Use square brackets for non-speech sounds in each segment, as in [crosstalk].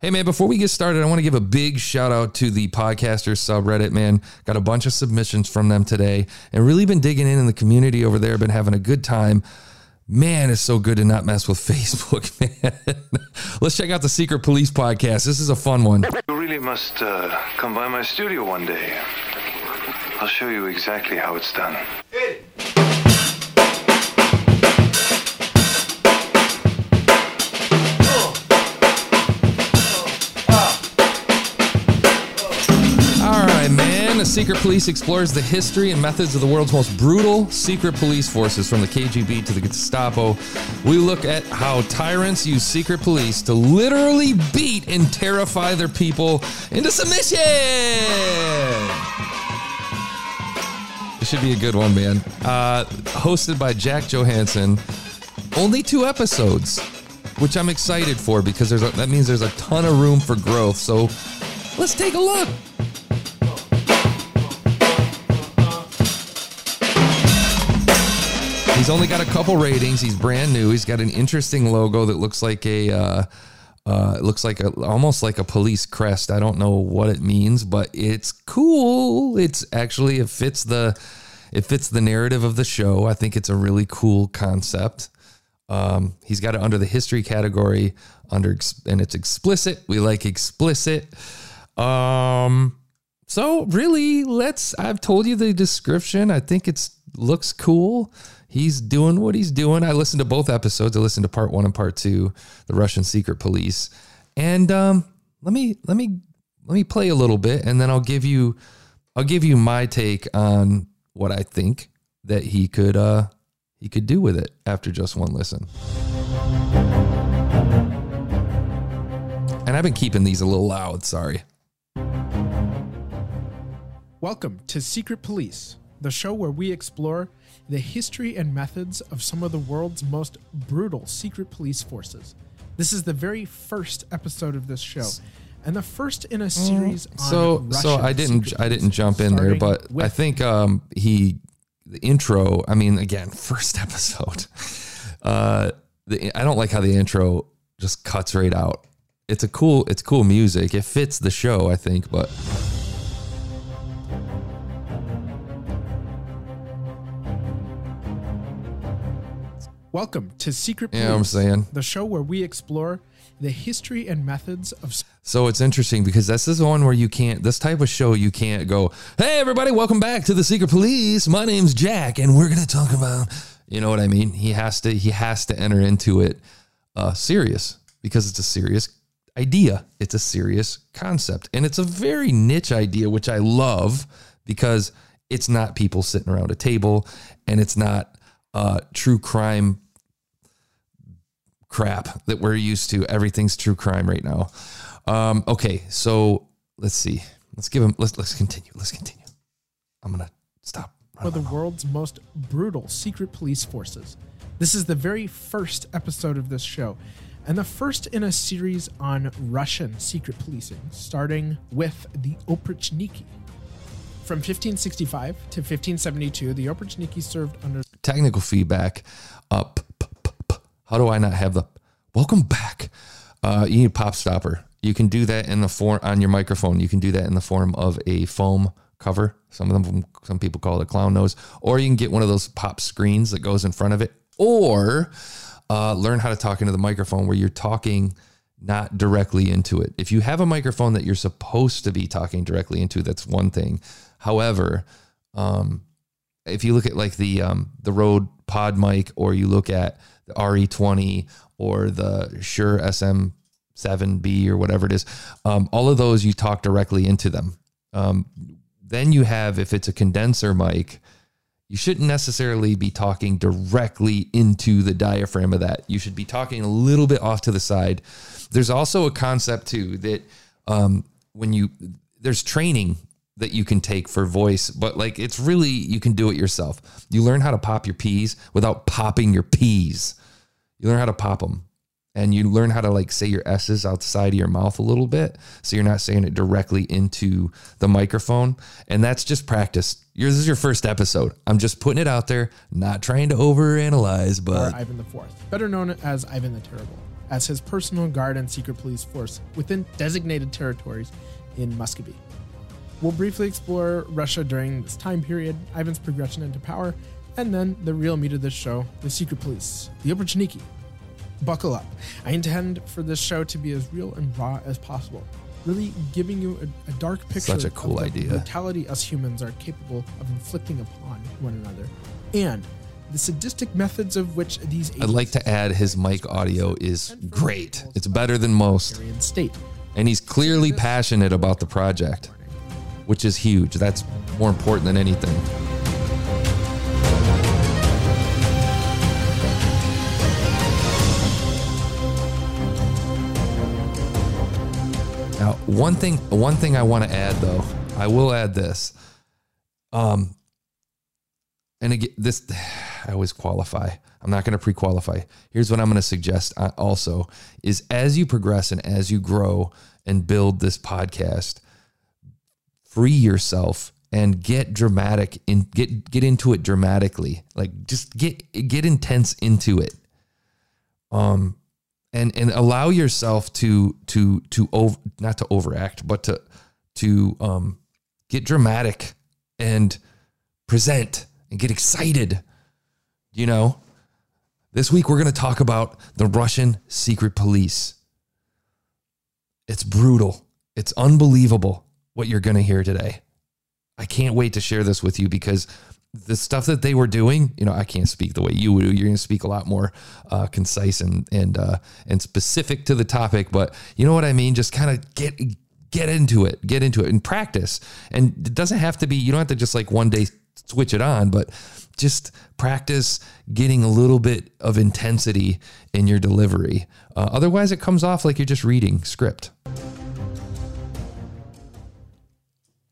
Hey man, before we get started, I want to give a big shout out to the podcasters subreddit, man. Got a bunch of submissions from them today and really been digging in in the community over there, been having a good time. Man, it's so good to not mess with [laughs] Facebook, man. [laughs] Let's check out the Secret Police podcast. This is a fun one. You really must uh, come by my studio one day. I'll show you exactly how it's done. All Secret Police explores the history and methods of the world's most brutal secret police forces, from the KGB to the Gestapo. We look at how tyrants use secret police to literally beat and terrify their people into submission. This should be a good one, man. Uh, hosted by Jack Johansson. Only two episodes, which I'm excited for because there's a, that means there's a ton of room for growth. So let's take a look. He's only got a couple ratings. He's brand new. He's got an interesting logo that looks like a uh, uh, it looks like a almost like a police crest. I don't know what it means, but it's cool. It's actually it fits the it fits the narrative of the show. I think it's a really cool concept. Um, he's got it under the history category under and it's explicit. We like explicit. Um, so really, let's. I've told you the description. I think it's looks cool. He's doing what he's doing. I listened to both episodes. I listened to part one and part two, the Russian secret police. And um, let me let me let me play a little bit, and then I'll give you I'll give you my take on what I think that he could uh he could do with it after just one listen. And I've been keeping these a little loud. Sorry. Welcome to Secret Police, the show where we explore the history and methods of some of the world's most brutal secret police forces. This is the very first episode of this show, and the first in a series on Mm, so so Russian I didn't I didn't jump in there, but I think um he the intro. I mean, again, [laughs] first episode. Uh, the I don't like how the intro just cuts right out. It's a cool it's cool music. It fits the show, I think, but Welcome to Secret Police, Yeah, I'm saying. the show where we explore the history and methods of So it's interesting because this is the one where you can't, this type of show, you can't go, hey, everybody, welcome back to the Secret Police. My name's Jack, and we're going to talk about, you know what I mean? He has to, he has to enter into it uh, serious because it's a serious idea. It's a serious concept. And it's a very niche idea, which I love because it's not people sitting around a table and it's not uh, true crime crap that we're used to. Everything's true crime right now. Um, okay, so let's see. Let's give him. Let's let's continue. Let's continue. I'm gonna stop. of the world's most brutal secret police forces. This is the very first episode of this show, and the first in a series on Russian secret policing, starting with the Oprichniki. From 1565 to 1572, the Oprichniki served under Technical feedback. Uh, p- p- p- p- how do I not have the welcome back? Uh, you need a pop stopper. You can do that in the form on your microphone. You can do that in the form of a foam cover. Some of them, some people call it a clown nose, or you can get one of those pop screens that goes in front of it, or uh, learn how to talk into the microphone where you're talking not directly into it. If you have a microphone that you're supposed to be talking directly into, that's one thing. However, um, if you look at like the um, the Rode Pod mic, or you look at the RE20 or the Shure SM7B or whatever it is, um, all of those you talk directly into them. Um, then you have if it's a condenser mic, you shouldn't necessarily be talking directly into the diaphragm of that. You should be talking a little bit off to the side. There's also a concept too that um, when you there's training that you can take for voice, but like it's really you can do it yourself. You learn how to pop your P's without popping your P's. You learn how to pop them. And you learn how to like say your S's outside of your mouth a little bit. So you're not saying it directly into the microphone. And that's just practice. Yours is your first episode. I'm just putting it out there, not trying to overanalyze, or but Ivan the Fourth, better known as Ivan the Terrible. as his personal guard and secret police force within designated territories in Muscovy. We'll briefly explore Russia during this time period, Ivan's progression into power, and then the real meat of this show the secret police, the Oprichniki. Buckle up. I intend for this show to be as real and raw as possible, really giving you a, a dark picture Such a cool of the idea. brutality us humans are capable of inflicting upon one another, and the sadistic methods of which these I'd like to add his mic audio is great. It's better than most. State. And he's clearly passionate about the project, which is huge. That's more important than anything. Now, one thing one thing I want to add though, I will add this. Um and again this I always qualify. I'm not going to pre-qualify. Here's what I'm going to suggest uh, also is as you progress and as you grow and build this podcast, free yourself and get dramatic and get get into it dramatically. Like just get get intense into it. Um and and allow yourself to to to over not to overact but to to um get dramatic and present and get excited you know this week we're going to talk about the Russian secret police it's brutal it's unbelievable what you're going to hear today i can't wait to share this with you because the stuff that they were doing, you know, I can't speak the way you would. You're going to speak a lot more uh, concise and and uh, and specific to the topic. But you know what I mean? Just kind of get get into it, get into it, and practice. And it doesn't have to be. You don't have to just like one day switch it on, but just practice getting a little bit of intensity in your delivery. Uh, otherwise, it comes off like you're just reading script.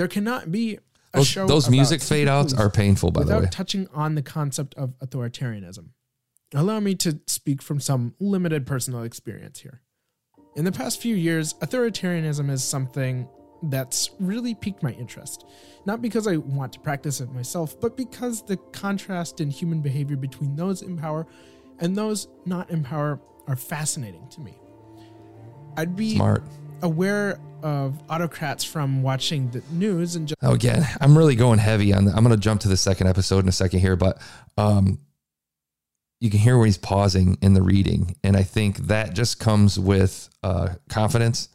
There cannot be a Those, show those music fade outs are painful, by the without way. touching on the concept of authoritarianism. Allow me to speak from some limited personal experience here. In the past few years, authoritarianism is something that's really piqued my interest. Not because I want to practice it myself, but because the contrast in human behavior between those in power and those not in power are fascinating to me. I'd be Smart. Aware of autocrats from watching the news and just Now again, I'm really going heavy on. The, I'm going to jump to the second episode in a second here, but um, you can hear where he's pausing in the reading, and I think that just comes with uh, confidence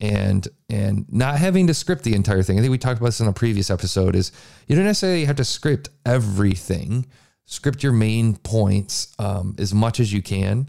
and and not having to script the entire thing. I think we talked about this in a previous episode. Is you don't necessarily have to script everything. Script your main points um, as much as you can,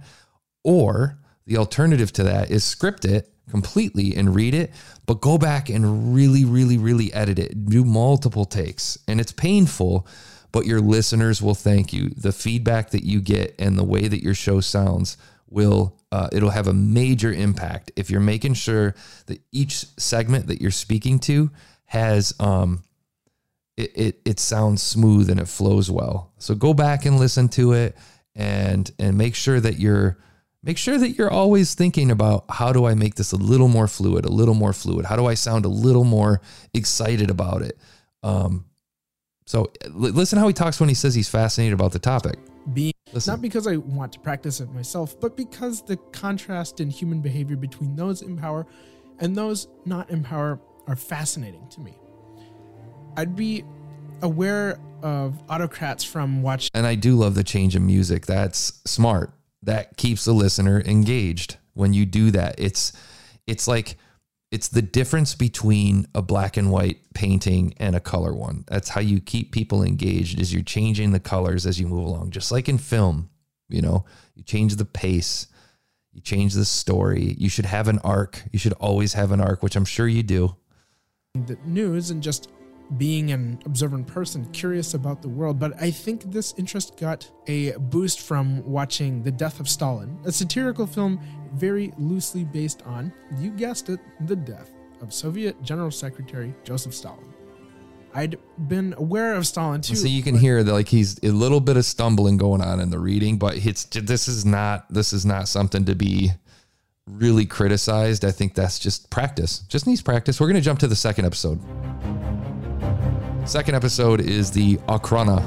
or the alternative to that is script it completely and read it, but go back and really, really, really edit it. Do multiple takes. And it's painful, but your listeners will thank you. The feedback that you get and the way that your show sounds will uh, it'll have a major impact if you're making sure that each segment that you're speaking to has um it, it it sounds smooth and it flows well. So go back and listen to it and and make sure that you're make sure that you're always thinking about how do I make this a little more fluid, a little more fluid? How do I sound a little more excited about it? Um, so li- listen how he talks when he says he's fascinated about the topic. being Listen. not because I want to practice it myself, but because the contrast in human behavior between those in power and those not in power are fascinating to me. I'd be aware of autocrats from watching And I do love the change in music. That's smart. That keeps the listener engaged when you do that. It's it's like it's the difference between a black and white painting and a color one. That's how you keep people engaged is you're changing the colors as you move along. Just like in film, you know, you change the pace, you change the story. You should have an arc. You should always have an arc, which I'm sure you do. the news and just being an observant person, curious about the world. But I think this interest got a boost from watching The Death of Stalin, a satirical film very loosely based on, you guessed it, the death of Soviet General Secretary Joseph Stalin. I'd been aware of Stalin too. So you can hear that like he's a little bit of stumbling going on in the reading, but it's this is not this is not something to be really criticized. I think that's just practice. Just needs practice. We're gonna jump to the second episode. Second episode is the Okhrana.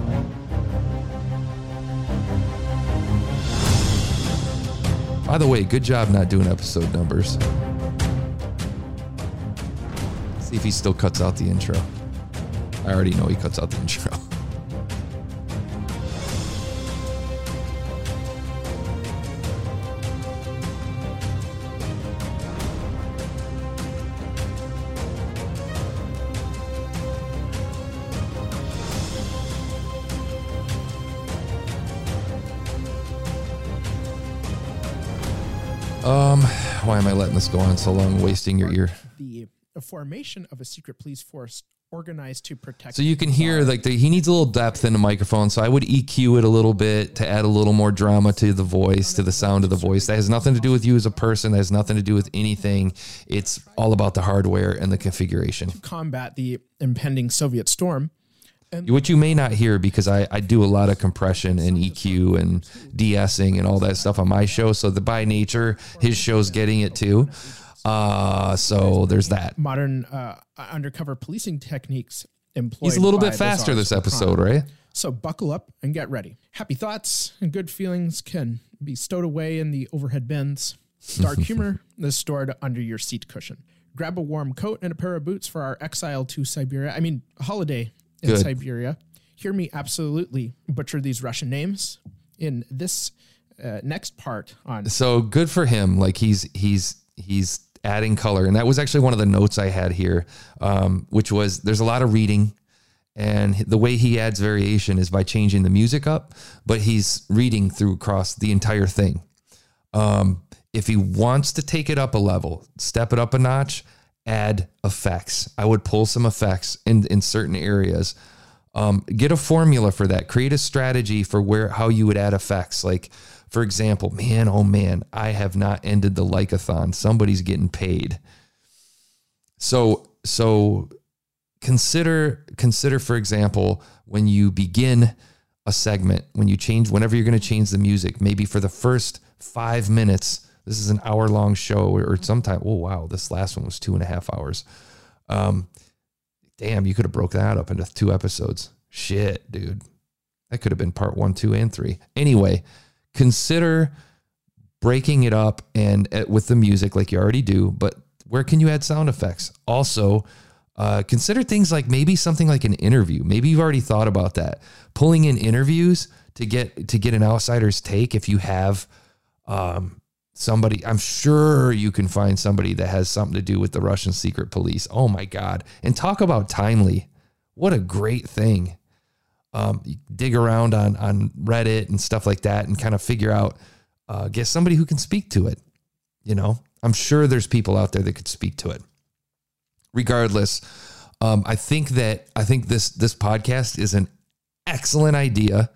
By the way, good job not doing episode numbers. See if he still cuts out the intro. I already know he cuts out the [laughs] intro. Why am I letting this go on so long, wasting your ear? The formation of a secret police force organized to protect. So you can hear like the, he needs a little depth in the microphone. So I would EQ it a little bit to add a little more drama to the voice, to the sound of the voice. That has nothing to do with you as a person. That has nothing to do with anything. It's all about the hardware and the configuration. combat the impending Soviet storm. Which you may not hear because I, I do a lot of compression and EQ and de-essing and all that stuff on my show. So the by nature, his show's getting it too. Uh, so there's that. Modern uh, undercover policing techniques employed. He's a little bit faster this episode, right? So buckle up and get ready. Happy thoughts and good feelings can be stowed away in the overhead bins. Dark [laughs] humor is stored under your seat cushion. Grab a warm coat and a pair of boots for our exile to Siberia. I mean, holiday in Good. Siberia. Hear me absolutely butcher these Russian names in this uh, next part on so good for him like he's he's he's adding color and that was actually one of the notes i had here um, which was there's a lot of reading and the way he adds variation is by changing the music up but he's reading through across the entire thing um, if he wants to take it up a level step it up a notch add effects. I would pull some effects in in certain areas. Um, get a formula for that. Create a strategy for where how you would add effects. Like for example man oh man i have not ended the lycathon somebody's getting paid. So so consider consider for example when you begin a segment when you change whenever you're going to change the music maybe for the first five minutes this is an hour long show or sometime oh wow this last one was two and a half hours. Um damn you could have broke that up into two episodes. Shit dude. That could have been part one two and three. Anyway consider breaking it up and uh, with the music like you already do but where can you add sound effects? Also uh, consider things like maybe something like an interview. Maybe you've already thought about that. Pulling in interviews to get to get an outsider's take if you have um, somebody i'm sure you can find somebody that has something to do with the russian secret police. Oh my god. And talk about timely. What a great thing. Um, dig around on on reddit and stuff like that and kind of figure out uh, get somebody who can speak to it you know? I'm sure there's people out there that could speak to it. Regardless um, i think that i think this this podcast is an excellent idea.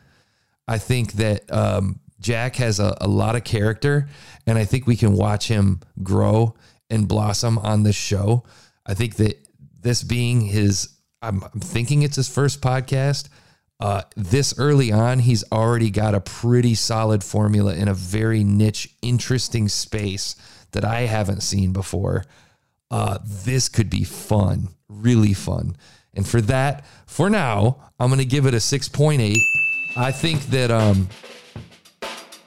I think that um, jack has a, a lot of character and i think we can watch him grow and blossom on this show i think that this being his i'm, I'm thinking it's his first podcast uh, this early on, he's already got a pretty solid formula in a very niche, interesting space that I haven't seen before. Uh, this could be fun, really fun. And for that, for now, I'm going to give it a 6.8. I think that um,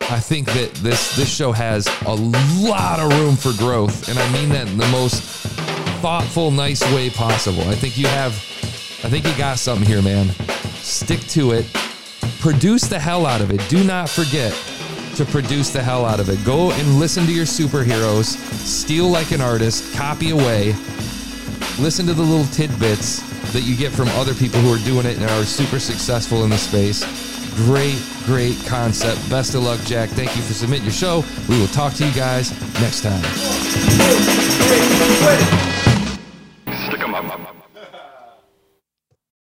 I think that this this show has a lot of room for growth, and I mean that in the most thoughtful, nice way possible. I think you have, I think you got something here, man. Stick to it. Produce the hell out of it. Do not forget to produce the hell out of it. Go and listen to your superheroes. Steal like an artist. Copy away. Listen to the little tidbits that you get from other people who are doing it and are super successful in the space. Great, great concept. Best of luck, Jack. Thank you for submitting your show. We will talk to you guys next time.